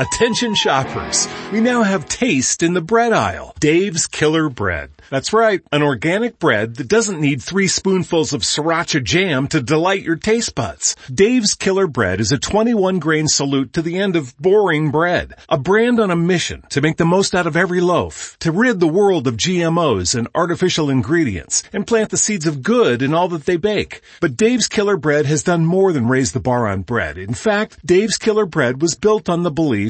Attention shoppers. We now have taste in the bread aisle. Dave's Killer Bread. That's right, an organic bread that doesn't need three spoonfuls of sriracha jam to delight your taste buds. Dave's Killer Bread is a 21 grain salute to the end of boring bread. A brand on a mission to make the most out of every loaf, to rid the world of GMOs and artificial ingredients, and plant the seeds of good in all that they bake. But Dave's Killer Bread has done more than raise the bar on bread. In fact, Dave's Killer Bread was built on the belief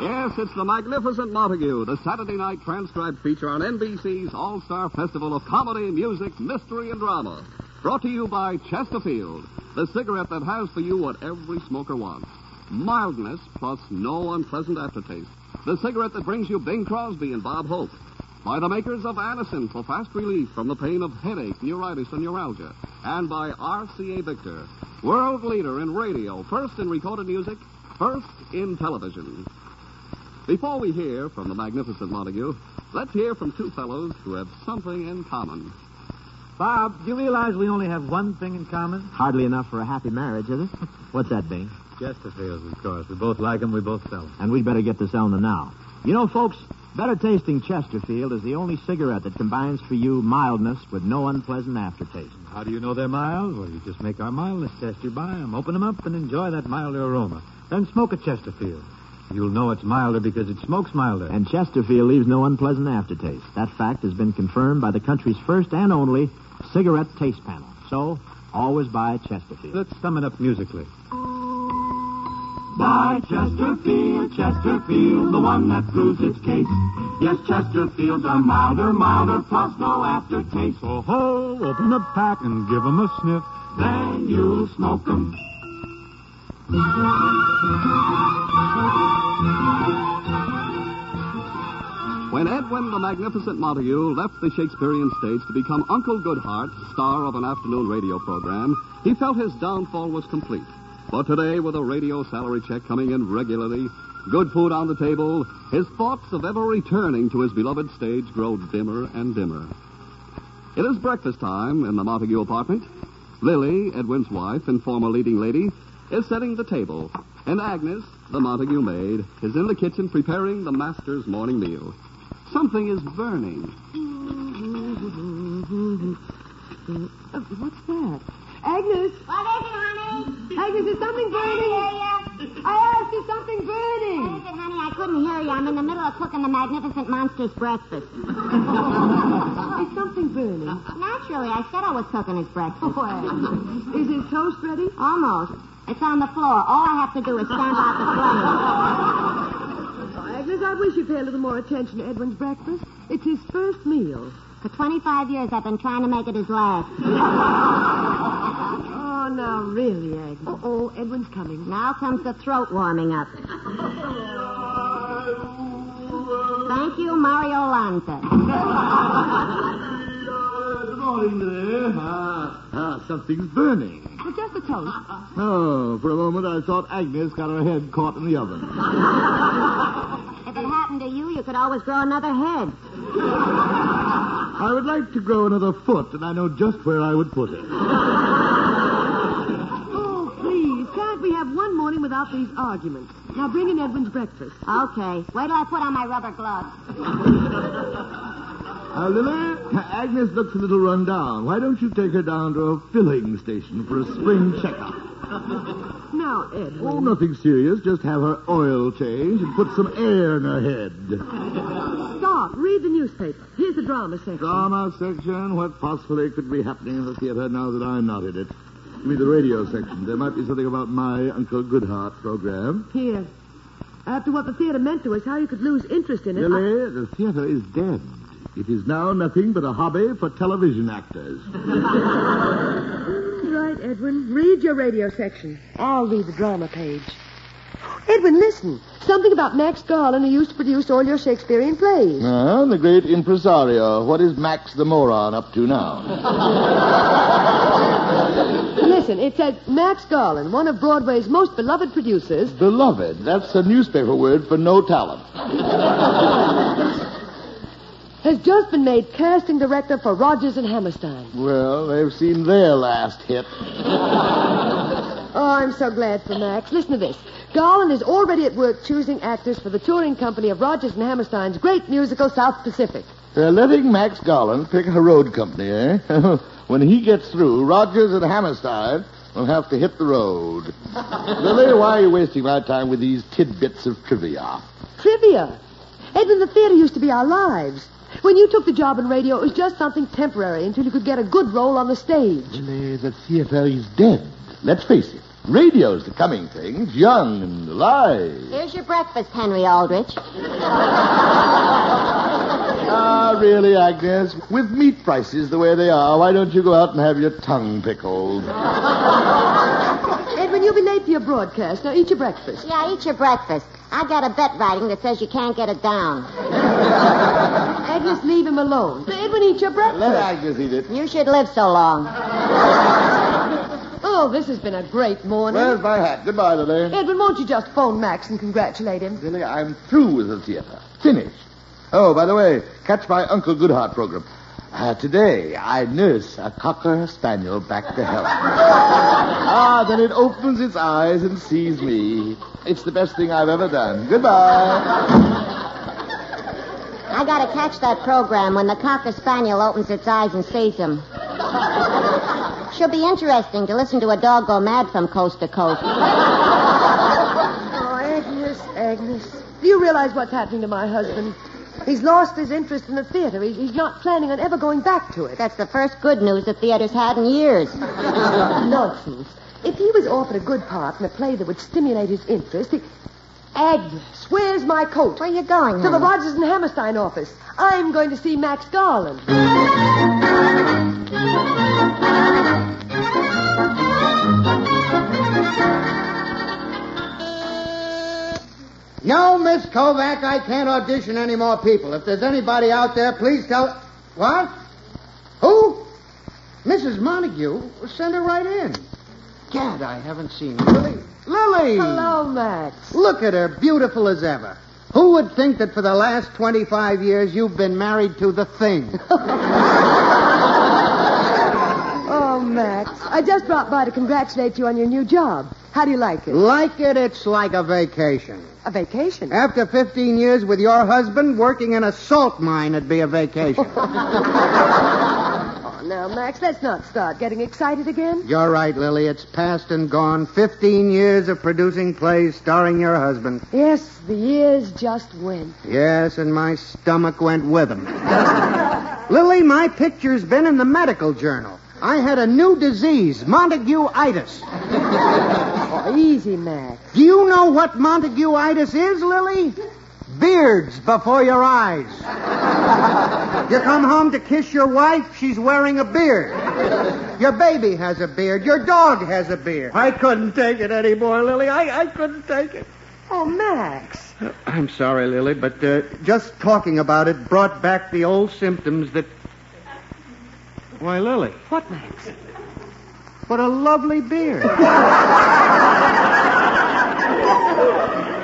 Yes, it's The Magnificent Montague, the Saturday night transcribed feature on NBC's All Star Festival of Comedy, Music, Mystery, and Drama. Brought to you by Chesterfield, the cigarette that has for you what every smoker wants mildness plus no unpleasant aftertaste. The cigarette that brings you Bing Crosby and Bob Hope. By the makers of Anacin for fast relief from the pain of headache, neuritis, and neuralgia. And by RCA Victor, world leader in radio, first in recorded music, first in television. Before we hear from the magnificent Montague, let's hear from two fellows who have something in common. Bob, do you realize we only have one thing in common? Hardly enough for a happy marriage, is it? What's that, Bing? Chesterfields, of course. We both like them, we both sell them. And we'd better get to selling them now. You know, folks, better tasting Chesterfield is the only cigarette that combines for you mildness with no unpleasant aftertaste. How do you know they're mild? Well, you just make our mildness test. You buy them, open them up, and enjoy that milder aroma. Then smoke a Chesterfield. You'll know it's milder because it smokes milder. And Chesterfield leaves no unpleasant aftertaste. That fact has been confirmed by the country's first and only cigarette taste panel. So, always buy Chesterfield. Let's sum it up musically. Buy Chesterfield, Chesterfield, the one that proves its case. Yes, Chesterfields are milder, milder, plus no aftertaste. Oh ho, open the pack and give 'em a sniff. Then you'll smoke 'em. When Edwin the Magnificent Montague left the Shakespearean stage to become Uncle Goodhart, star of an afternoon radio program, he felt his downfall was complete. But today, with a radio salary check coming in regularly, good food on the table, his thoughts of ever returning to his beloved stage grow dimmer and dimmer. It is breakfast time in the Montague apartment. Lily, Edwin's wife and former leading lady, is setting the table, and Agnes, the Montague maid, is in the kitchen preparing the master's morning meal. Something is burning. Uh, what's that? Agnes! What is it, honey? Agnes, is something burning? I hear you. I asked, is something burning? What is it, honey? I couldn't hear you. I'm in the middle of cooking the magnificent monster's breakfast. Is something burning? Naturally, I said I was cooking his breakfast. Well, is his toast ready? Almost. It's on the floor. All I have to do is stamp out the flame. Oh, Agnes, I wish you'd pay a little more attention to Edwin's breakfast. It's his first meal. For 25 years, I've been trying to make it his last. Oh, now, really, Agnes. Oh, Edwin's coming. Now comes the throat warming up. Thank you, Mario Lanza. Good morning there. Ah, ah, something's burning. Well, just a toast. Oh, for a moment I thought Agnes got her head caught in the oven. If it happened to you, you could always grow another head. I would like to grow another foot, and I know just where I would put it. Oh, please, can't we have one morning without these arguments? Now bring in Edwin's breakfast. Okay. Wait till I put on my rubber gloves. Uh, Lily, Agnes looks a little run down. Why don't you take her down to a filling station for a spring checkup? Now, Edwin. Oh, nothing serious. Just have her oil changed and put some air in her head. Stop. Read the newspaper. Here's the drama section. Drama section. What possibly could be happening in the theater now that I'm not in it? Give me the radio section. There might be something about my Uncle Goodhart program. Here. After what the theater meant to us, how you could lose interest in it. I- Lily, the theater is dead. It is now nothing but a hobby for television actors. Right, Edwin. Read your radio section. I'll read the drama page. Edwin, listen. Something about Max Garland, who used to produce all your Shakespearean plays. Ah, the great impresario. What is Max the moron up to now? Listen, it says Max Garland, one of Broadway's most beloved producers. Beloved. That's a newspaper word for no talent. has just been made casting director for Rodgers and Hammerstein. Well, they've seen their last hit. Oh, I'm so glad for Max. Listen to this. Garland is already at work choosing actors for the touring company of Rodgers and Hammerstein's great musical South Pacific. They're letting Max Garland pick a road company, eh? when he gets through, Rodgers and Hammerstein will have to hit the road. Lily, why are you wasting my time with these tidbits of trivia? Trivia. Edwin, the theater used to be our lives. When you took the job in radio, it was just something temporary until you could get a good role on the stage. Lily, the theater is dead. Let's face it. Radio's the coming thing. It's young and alive. Here's your breakfast, Henry Aldrich. Ah, really, Agnes? With meat prices the way they are, why don't you go out and have your tongue pickled? Edwin, you'll be late for your broadcast. Now eat your breakfast. Yeah, eat your breakfast. I got a bet writing that says you can't get it down. Agnes, leave him alone. Now, Edwin, eat your breakfast. Let Agnes eat it. You should live so long. Oh, this has been a great morning. Where's my hat? Goodbye, Lily. Edwin, won't you just phone Max and congratulate him? Lily, I'm through with the theater. Finished. Oh, by the way, catch my Uncle Goodhart program. Uh, today, I nurse a cocker spaniel back to health. ah, then it opens its eyes and sees me. It's the best thing I've ever done. Goodbye. I gotta catch that program when the Cocker Spaniel opens its eyes and sees him. Should be interesting to listen to a dog go mad from coast to coast. Oh, Agnes, Agnes. Do you realize what's happening to my husband? He's lost his interest in the theater. He's, he's not planning on ever going back to it. That's the first good news the theater's had in years. Nonsense. If he was offered a good part in a play that would stimulate his interest, he... Agnes, where's my coat? Where are you going, To the? Rodgers and Hammerstein office. I'm going to see Max Garland. No, Miss Kovac, I can't audition any more people. If there's anybody out there, please tell. What? Who? Mrs. Montague? Send her right in. Gad, I haven't seen Lily. Lily! Hello, Max. Look at her, beautiful as ever. Who would think that for the last 25 years you've been married to the thing? Oh, Max. I just dropped by to congratulate you on your new job. How do you like it? like it, it's like a vacation. A vacation. After 15 years with your husband, working in a salt mine would be a vacation. Now, Max, let's not start getting excited again. You're right, Lily. It's past and gone. Fifteen years of producing plays starring your husband. Yes, the years just went. Yes, and my stomach went with them. Lily, my picture's been in the medical journal. I had a new disease, Montague-itis. Oh, easy, Max. Do you know what Montague-itis is, Lily? Beards before your eyes. You come home to kiss your wife, she's wearing a beard. Your baby has a beard. Your dog has a beard. I couldn't take it anymore, Lily. I, I couldn't take it. Oh, Max. I'm sorry, Lily, but uh, just talking about it brought back the old symptoms that. Why, Lily, What, Max? what a lovely beard.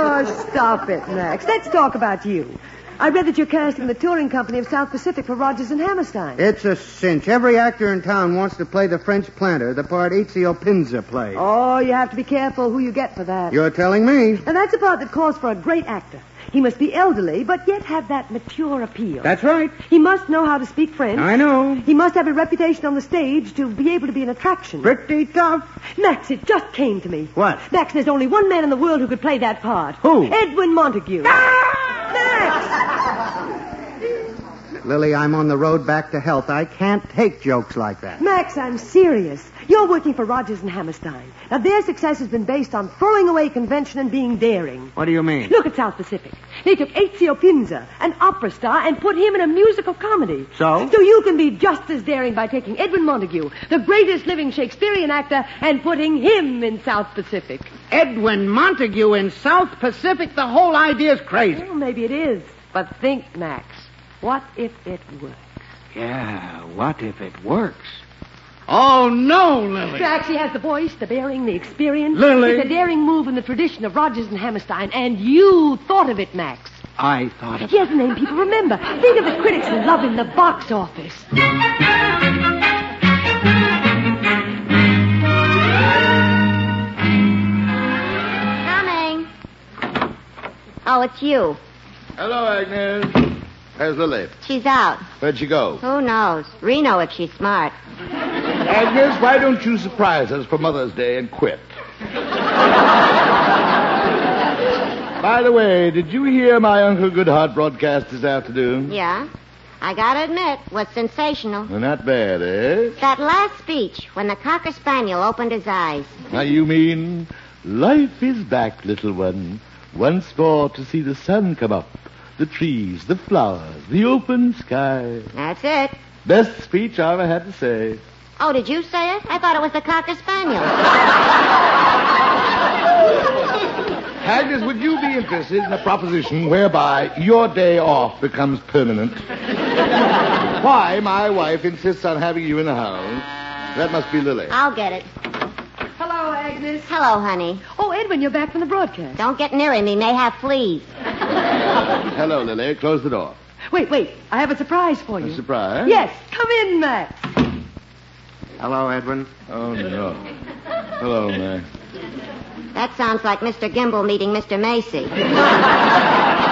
Oh, stop it, Max. Let's talk about you. I read that you're casting the touring company of South Pacific for Rodgers and Hammerstein. It's a cinch. Every actor in town wants to play the French planter, the part Ezio Pinza played. Oh, you have to be careful who you get for that. You're telling me. And that's a part that calls for a great actor. He must be elderly, but yet have that mature appeal. That's right. He must know how to speak French. I know. He must have a reputation on the stage to be able to be an attraction. Pretty tough. Max, it just came to me. What? Max, there's only one man in the world who could play that part. Who? Edwin Montague. Ah! Max! Lily, I'm on the road back to health. I can't take jokes like that. Max, I'm serious. You're working for Rodgers and Hammerstein. Now, their success has been based on throwing away convention and being daring. What do you mean? Look at South Pacific. They took Ezio Pinza, an opera star, and put him in a musical comedy. So? So you can be just as daring by taking Edwin Montague, the greatest living Shakespearean actor, and putting him in South Pacific. Edwin Montague in South Pacific? The whole idea's crazy. Well, maybe it is. But think, Max. What if it works? Yeah, what if it works? Oh, no, Lily. Max, he has the voice, the bearing, the experience. Lily. It's a daring move in the tradition of Rodgers and Hammerstein, and you thought of it, Max. I thought of He has a name people remember. Think of the critics who love him, the box office. Coming. Oh, it's you. Hello, Agnes. Where's Lily? She's out. Where'd she go? Who knows? Reno, if she's smart. Agnes, why don't you surprise us for Mother's Day and quit? By the way, did you hear my Uncle Goodhart broadcast this afternoon? Yeah? I gotta admit, was sensational. Well, not bad, eh? That last speech, when the Cocker Spaniel opened his eyes. Now, you mean, life is back, little one. Once more to see the sun come up, the trees, the flowers, the open sky. That's it. Best speech I ever had to say. Oh, did you say it? I thought it was the Cocker Spaniel. Agnes, would you be interested in a proposition whereby your day off becomes permanent? Why my wife insists on having you in the house? That must be Lily. I'll get it. Hello, Agnes. Hello, honey. Oh, Edwin, you're back from the broadcast. Don't get near him. He may have fleas. Hello, Lily. Close the door. Wait, wait. I have a surprise for you. A surprise? Yes, come in, Max. Hello, Edwin. Oh, no. Hello, Max. That sounds like Mr. Gimbel meeting Mr. Macy.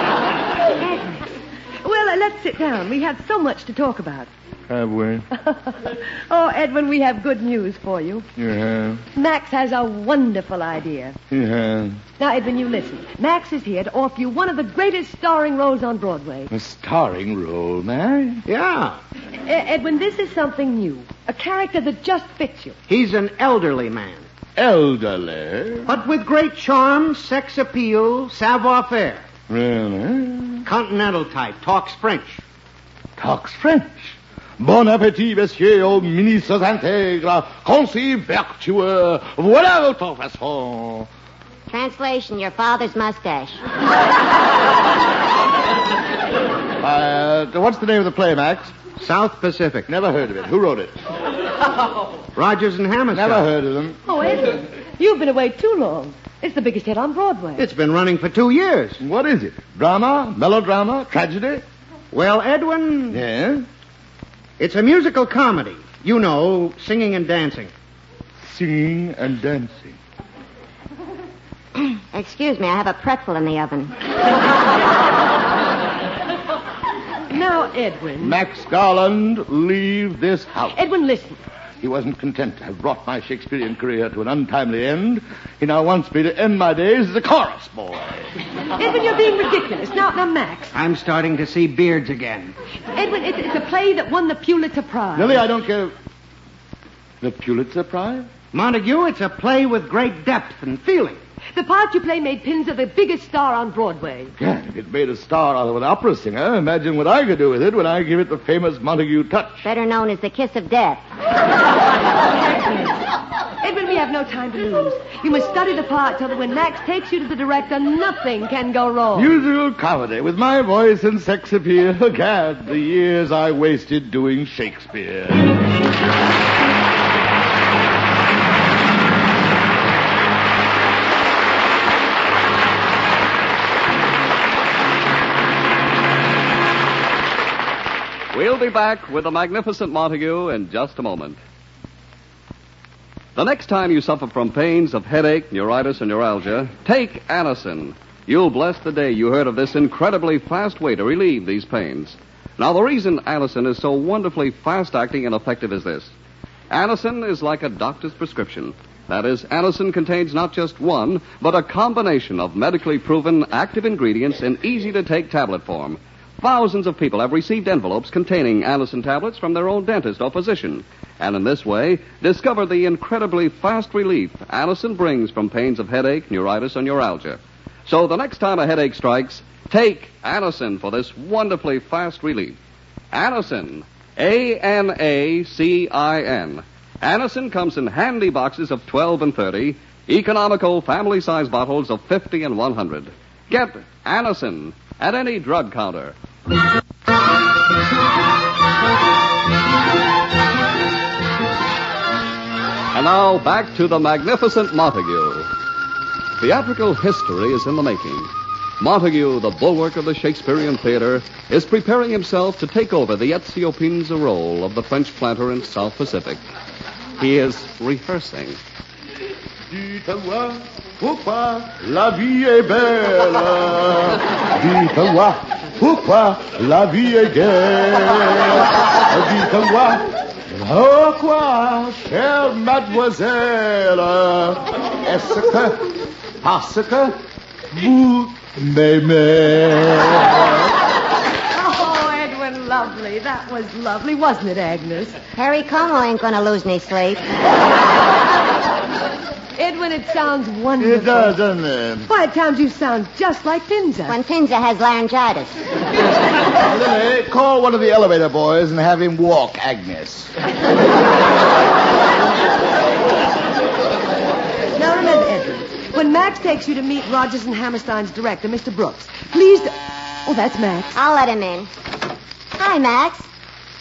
Well, uh, let's sit down. We have so much to talk about. Have we? oh, Edwin, we have good news for you. You have. Max has a wonderful idea. You have. Now, Edwin, you listen. Max is here to offer you one of the greatest starring roles on Broadway. A starring role, Mary? Yeah. Edwin, this is something new. A character that just fits you. He's an elderly man. Elderly? But with great charm, sex appeal, savoir-faire. Really? Continental type, talks French. Talks French. Bon appétit, messieurs, aux ministres intègres, concis vertueux. Voilà votre façon. Translation, your father's mustache. Uh, what's the name of the play, Max? South Pacific. Never heard of it. Who wrote it? Oh. Rodgers and Hammerstein. Never heard of them. Oh, Edwin, you've been away too long. It's the biggest hit on Broadway. It's been running for two years. What is it? Drama? Melodrama? Tragedy? Well, Edwin, Yeah? it's a musical comedy. You know, singing and dancing. Singing and dancing. Excuse me, I have a pretzel in the oven. Now, Edwin. Max Garland, leave this house. Edwin, listen. He wasn't content to have brought my Shakespearean career to an untimely end. He now wants me to end my days as a chorus boy. Edwin, you're being ridiculous. Now, now, Max. I'm starting to see beards again. Edwin, it's, it's a play that won the Pulitzer Prize. Lily, I don't care. The Pulitzer Prize? Montague, it's a play with great depth and feeling. The part you play made Pinza the biggest star on Broadway. Yeah, if it made a star out of an opera singer, imagine what I could do with it when I give it the famous Montague touch. Better known as the kiss of death. Edwin, we have no time to lose. You must study the part so that when Max takes you to the director, nothing can go wrong. Musical comedy with my voice and sex appeal. Gad, the years I wasted doing Shakespeare. We'll be back with the magnificent Montague in just a moment. The next time you suffer from pains of headache, neuritis, or neuralgia, take Anacin. You'll bless the day you heard of this incredibly fast way to relieve these pains. Now, the reason Anacin is so wonderfully fast acting and effective is this. Anacin is like a doctor's prescription. That is, Anacin contains not just one, but a combination of medically proven active ingredients in easy to take tablet form. Thousands of people have received envelopes containing Anacin tablets from their own dentist or physician, and in this way discover the incredibly fast relief Anacin brings from pains of headache, neuritis, and neuralgia. So the next time a headache strikes, take Anacin for this wonderfully fast relief. Anacin, A-N-A-C-I-N. Anacin comes in handy boxes of 12 and 30, economical family-size bottles of 50 and 100. Get Anacin at any drug counter. And now back to the magnificent Montague. Theatrical history is in the making. Montague, the bulwark of the Shakespearean theater, is preparing himself to take over the Ezio Pinza role of the French planter in South Pacific. He is rehearsing. Dites-moi pourquoi la vie est belle. Dites-moi pourquoi la vie est gaie. Dites-moi pourquoi, oh, chère mademoiselle, est-ce que parce que vous m'aimez. Oh, Edwin, lovely. That was lovely, wasn't it, Agnes? Perry Como ain't gonna lose any sleep. Edwin, it sounds wonderful. It does, doesn't it? Why, at times you sound just like Pinza. When Pinza has laryngitis. Lily, eh, call one of the elevator boys and have him walk Agnes. Now remember, Edwin, when Max takes you to meet Rodgers and Hammerstein's director, Mr. Brooks, please. Do... Oh, that's Max. I'll let him in. Hi, Max.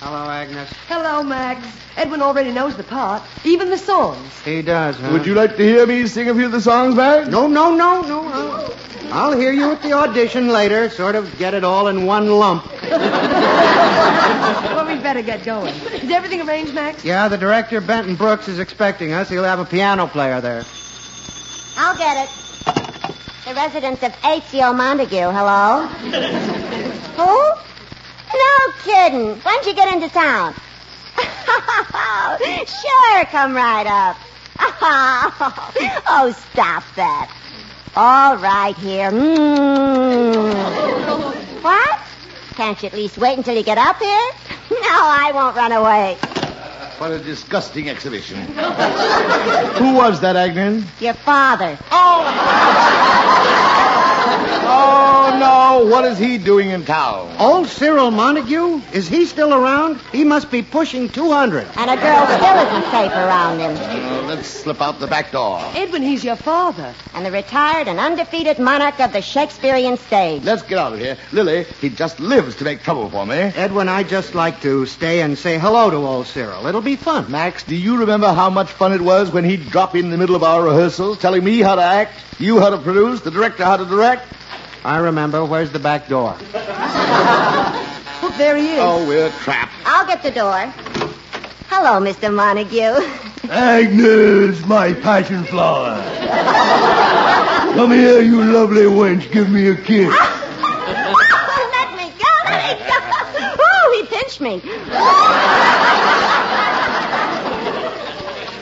Hello, Agnes. Hello, Max. Edwin already knows the part, even the songs. He does, huh? Would you like to hear me sing a few of the songs, Max? No, no, no, no. I'll, I'll hear you at the audition later. Sort of get it all in one lump. well, we'd better get going. Is everything arranged, Max? Yeah, the director, Benton Brooks, is expecting us. He'll have a piano player there. I'll get it. The residence of Ezio Montague. Hello? Who? No kidding. When would you get into town? sure, come right up. oh, stop that. All right, here. Mm. What? Can't you at least wait until you get up here? No, I won't run away. What a disgusting exhibition. Who was that, Agnes? Your father. Oh, no. What is he doing in town? Old Cyril Montague? Is he still around? He must be pushing 200. And a girl still isn't safe around him. Uh, let's slip out the back door. Edwin, he's your father. And the retired and undefeated monarch of the Shakespearean stage. Let's get out of here. Lily, he just lives to make trouble for me. Edwin, I'd just like to stay and say hello to old Cyril. It'll be fun. Max, do you remember how much fun it was when he'd drop in the middle of our rehearsals, telling me how to act, you how to produce, the director how to direct? I remember. Where's the back door? Look, oh, there he is. Oh, we're trapped. I'll get the door. Hello, Mr. Montague. Agnes, my passion flower. Come here, you lovely wench. Give me a kiss. let me go, let me go. Oh, he pinched me.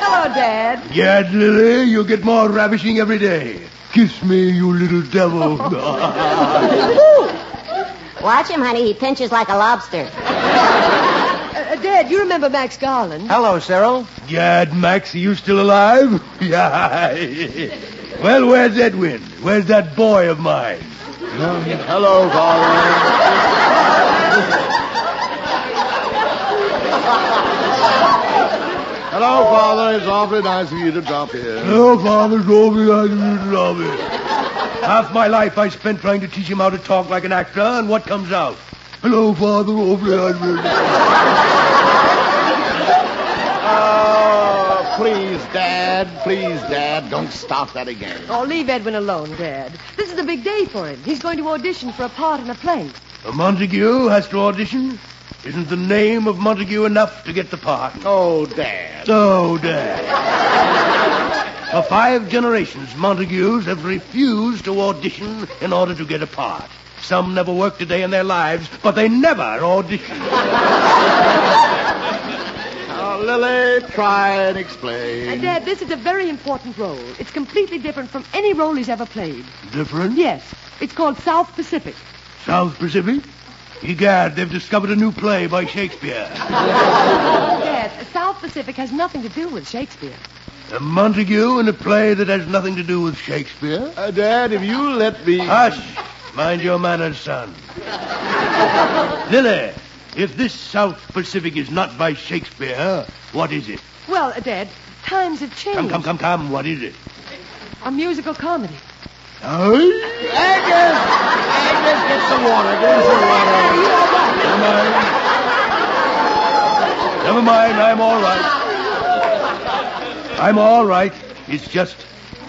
Hello, Dad. Gad, Lily, you get more ravishing every day. Kiss me, you little devil. Watch him, honey. He pinches like a lobster. Uh, Dad, you remember Max Garland? Hello, Cyril. Gad, Max, are you still alive? Yeah. well, where's Edwin? Where's that boy of mine? Hello, Hello, Father. It's awfully nice of you to drop here. Hello, Father. It's awfully nice of you to drop here. Half my life I spent trying to teach him how to talk like an actor, and what comes out? Hello, Father. Awfully nice of you. Oh, please, Dad. Please, Dad. Don't stop that again. Oh, leave Edwin alone, Dad. This is a big day for him. He's going to audition for a part in a play. Montague has to audition? Isn't the name of Montague enough to get the part? Oh, Dad. Oh, Dad. For five generations, Montagues have refused to audition in order to get a part. Some never worked a day in their lives, but they never auditioned. Now, Lily, try and explain. Uh, Dad, this is a very important role. It's completely different from any role he's ever played. Different? Yes. It's called South Pacific. South Pacific? Egad, they've discovered a new play by Shakespeare. Dad, South Pacific has nothing to do with Shakespeare. A Montague in a play that has nothing to do with Shakespeare? Uh, Dad, if you let me. Hush! Mind your manners, son. Lily, if this South Pacific is not by Shakespeare, what is it? Well, uh, Dad, times have changed. Come, come, come, come. What is it? A musical comedy. Oh? Agnes! Agnes, get some water. Get some water. Never mind. Never mind. I'm all right. I'm all right. It's just,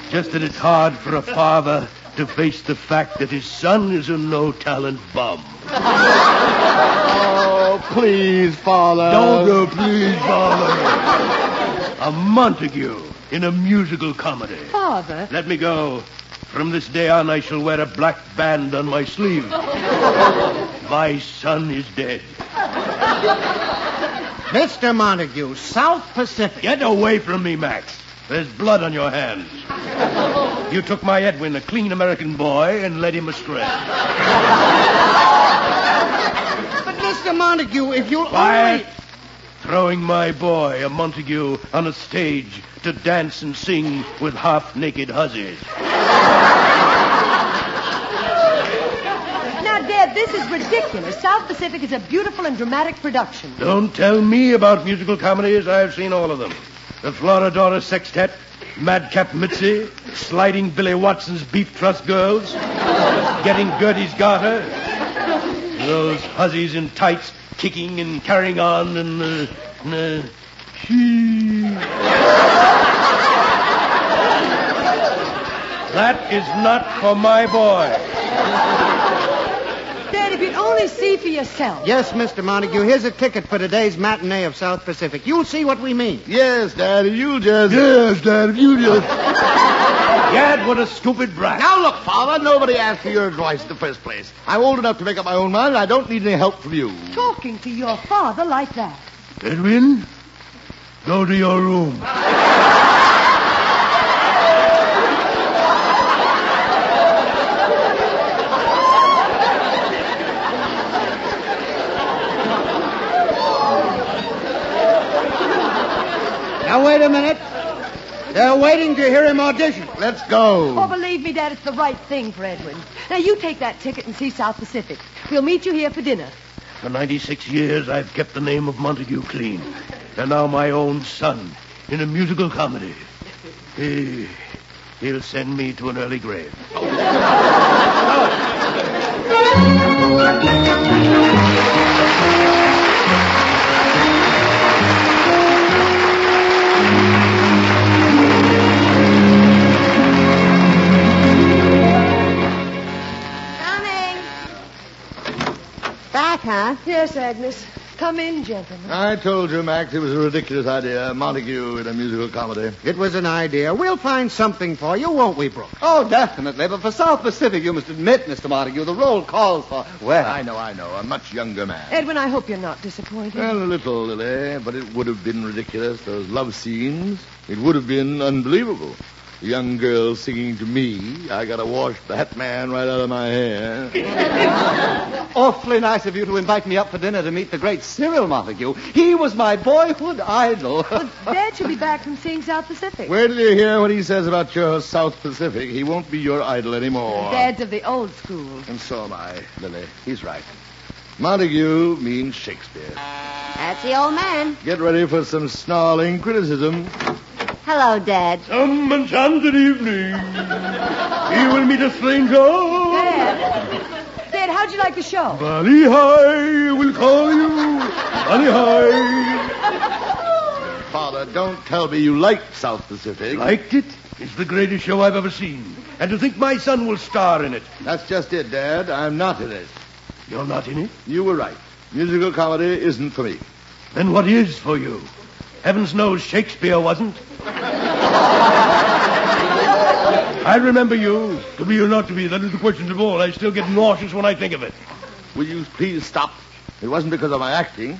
just that it's hard for a father to face the fact that his son is a no-talent bum. Oh, please, Father. Don't go, please, father. A Montague in a musical comedy. Father? Let me go. From this day on, I shall wear a black band on my sleeve. My son is dead. Mr. Montague, South Pacific. Get away from me, Max. There's blood on your hands. You took my Edwin, a clean American boy, and led him astray. But, Mr. Montague, if you'll Quiet. only... Throwing my boy, a Montague, on a stage to dance and sing with half-naked hussies. Now, Dad, this is ridiculous. South Pacific is a beautiful and dramatic production. Don't tell me about musical comedies. I've seen all of them. The Florodora Sextet, Madcap Mitzi, Sliding Billy Watson's Beef Trust Girls, Getting Gertie's Garter, those hussies in tights kicking and carrying on and, uh, and, uh. That is not for my boy. Dad, if you'd only see for yourself. Yes, Mr. Montague, here's a ticket for today's matinee of South Pacific. You'll see what we mean. Yes, Dad, if you just. Yes, Dad, if you just. Dad, what a stupid brat. Now, look, Father, nobody asked for your advice in the first place. I'm old enough to make up my own mind, and I don't need any help from you. Talking to your father like that. Edwin, go to your room. Now, wait a minute. They're waiting to hear him audition. Let's go. Oh, believe me, Dad, it's the right thing for Edwin. Now, you take that ticket and see South Pacific. We'll meet you here for dinner. For 96 years, I've kept the name of Montague clean. And now my own son in a musical comedy. He, he'll send me to an early grave. Back, huh? Yes, Agnes. Come in, gentlemen. I told you, Max, it was a ridiculous idea. Montague in a musical comedy. It was an idea. We'll find something for you, won't we, Brooke? Oh, definitely. But for South Pacific, you must admit, Mr. Montague, the role calls for. Well, I know, I know. A much younger man. Edwin, I hope you're not disappointed. Well, a little, Lily, but it would have been ridiculous. Those love scenes. It would have been unbelievable. A young girl singing to me. I gotta wash that man right out of my hair. awfully nice of you to invite me up for dinner to meet the great Cyril Montague. He was my boyhood idol. Dad should be back from seeing South Pacific. Where did you hear what he says about your South Pacific? He won't be your idol anymore. Dad's of the old school. And so am I, Lily. He's right. Montague means Shakespeare. That's the old man. Get ready for some snarling criticism. Hello, Dad. Some enchanted evening. You will meet a stranger. Dad. Dad, how'd you like the show? Bali Ha'i will call you. Bali Ha'i. Father, don't tell me you liked South Pacific. Liked it? It's the greatest show I've ever seen. And to think my son will star in it. That's just it, Dad. I'm not in it. You're not in it? You were right. Musical comedy isn't for me. Then what is for you? Heavens knows Shakespeare wasn't. I remember you. To be or not to be, that is the question of all. I still get nauseous when I think of it. Will you please stop? It wasn't because of my acting.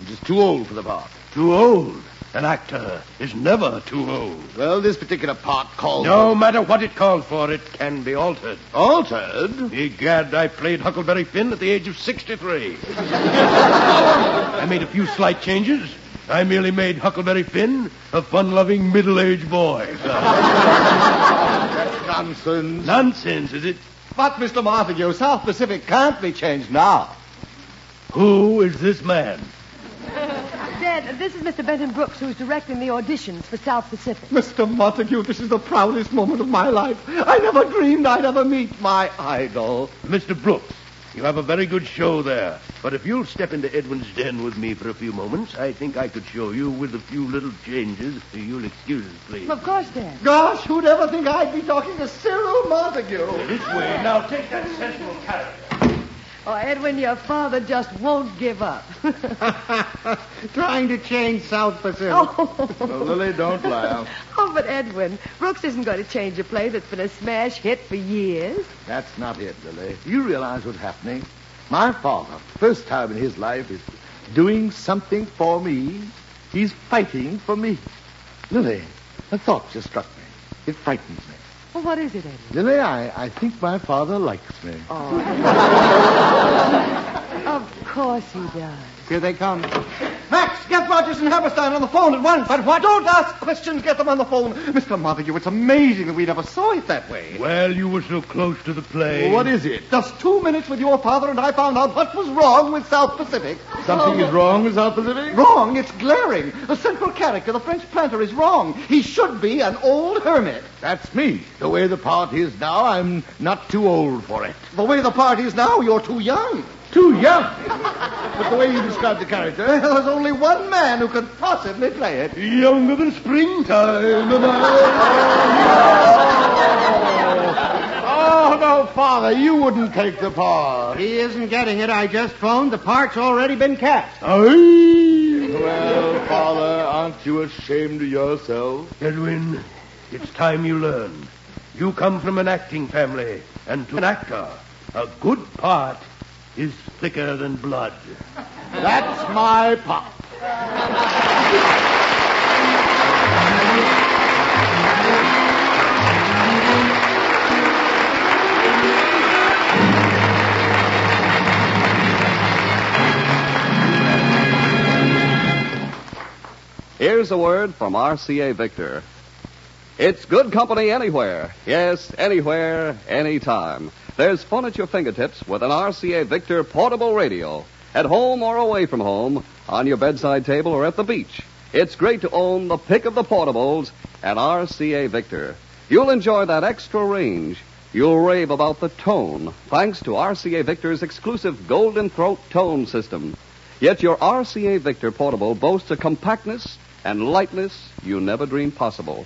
I'm just too old for the part. Too old? An actor is never too old. Well, this particular part calls No matter what it calls for, it can be altered. Altered? Egad, I played Huckleberry Finn at the age of 63. I made a few slight changes. I merely made Huckleberry Finn a fun-loving middle-aged boy. That's Nonsense. Nonsense, is it? But, Mr. Montague, South Pacific can't be changed now. Who is this man? Dad, this is Mr. Benton Brooks, who's directing the auditions for South Pacific. Mr. Montague, this is the proudest moment of my life. I never dreamed I'd ever meet my idol. Mr. Brooks, you have a very good show there. But if you'll step into Edwin's den with me for a few moments, I think I could show you with a few little changes. You'll excuse us, please. Of course, Dad. Gosh, who'd ever think I'd be talking to Cyril Montague? This way. Now take that sensible character. Oh, Edwin, your father just won't give up. Trying to change South Pacific. oh. No, Lily, don't laugh. oh, but Edwin, Brooks isn't going to change a play that's been a smash hit for years. That's not it, Lily. You realize what's happening? My father, first time in his life, is doing something for me. He's fighting for me. Lily, a thought just struck me. It frightens me. Well, what is it, Edwin? Lily, I, I think my father likes me. Oh. Of course he does. Here they come. Max, get Rodgers and Hammerstein on the phone at once. But what? Don't ask questions. Get them on the phone. Mr. Montague, it's amazing that we never saw it that way. Well, you were so close to the play. What is it? Just two minutes with your father, and I found out what was wrong with South Pacific. Something is wrong with South Pacific? Wrong? It's glaring. The central character, the French planter, is wrong. He should be an old hermit. That's me. The way the part is now, I'm not too old for it. The way the part is now, you're too young. Too young? but the way you describe the character. Well, there's only one man who could possibly play it. Younger than springtime. Oh, no, Father, you wouldn't take the part. He isn't getting it. I just phoned. The part's already been cast. Well, Father, aren't you ashamed of yourself? Edwin, it's time you learned. You come from an acting family, and to an actor, a good part is thicker than blood. That's my pop. Here's a word from RCA Victor. It's good company anywhere. Yes, anywhere, anytime. There's fun at your fingertips with an RCA Victor portable radio. At home or away from home, on your bedside table or at the beach. It's great to own the pick of the portables at RCA Victor. You'll enjoy that extra range. You'll rave about the tone, thanks to RCA Victor's exclusive Golden Throat tone system. Yet your RCA Victor portable boasts a compactness and lightness you never dreamed possible.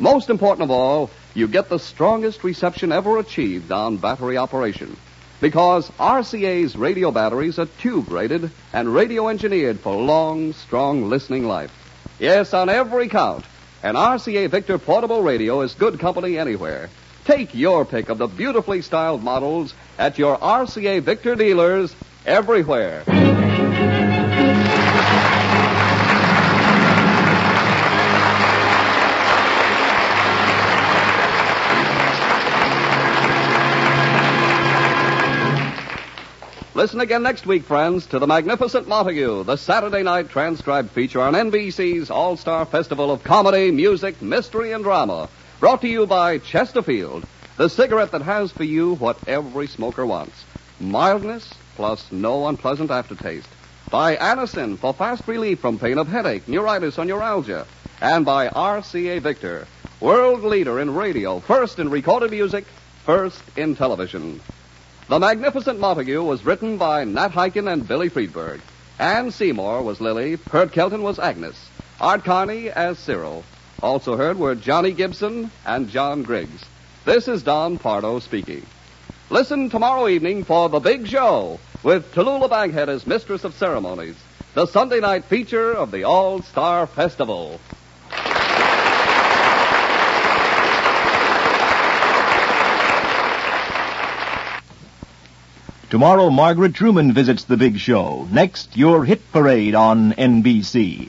Most important of all, you get the strongest reception ever achieved on battery operation. Because RCA's radio batteries are tube rated and radio engineered for long, strong listening life. Yes, on every count, an RCA Victor portable radio is good company anywhere. Take your pick of the beautifully styled models at your RCA Victor dealers everywhere. Listen again next week, friends, to The Magnificent Montague, the Saturday night transcribed feature on NBC's All Star Festival of Comedy, Music, Mystery, and Drama. Brought to you by Chesterfield, the cigarette that has for you what every smoker wants mildness plus no unpleasant aftertaste. By Anacin for fast relief from pain of headache, neuritis, or neuralgia. And by RCA Victor, world leader in radio, first in recorded music, first in television. The Magnificent Montague was written by Nat Hiken and Billy Friedberg. Anne Seymour was Lily. Pert Kelton was Agnes. Art Carney as Cyril. Also heard were Johnny Gibson and John Griggs. This is Don Pardo speaking. Listen tomorrow evening for The Big Show with Tallulah Bankhead as mistress of ceremonies. The Sunday night feature of the All Star Festival. Tomorrow, Margaret Truman visits the big show. Next, your hit parade on NBC.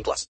18 plus.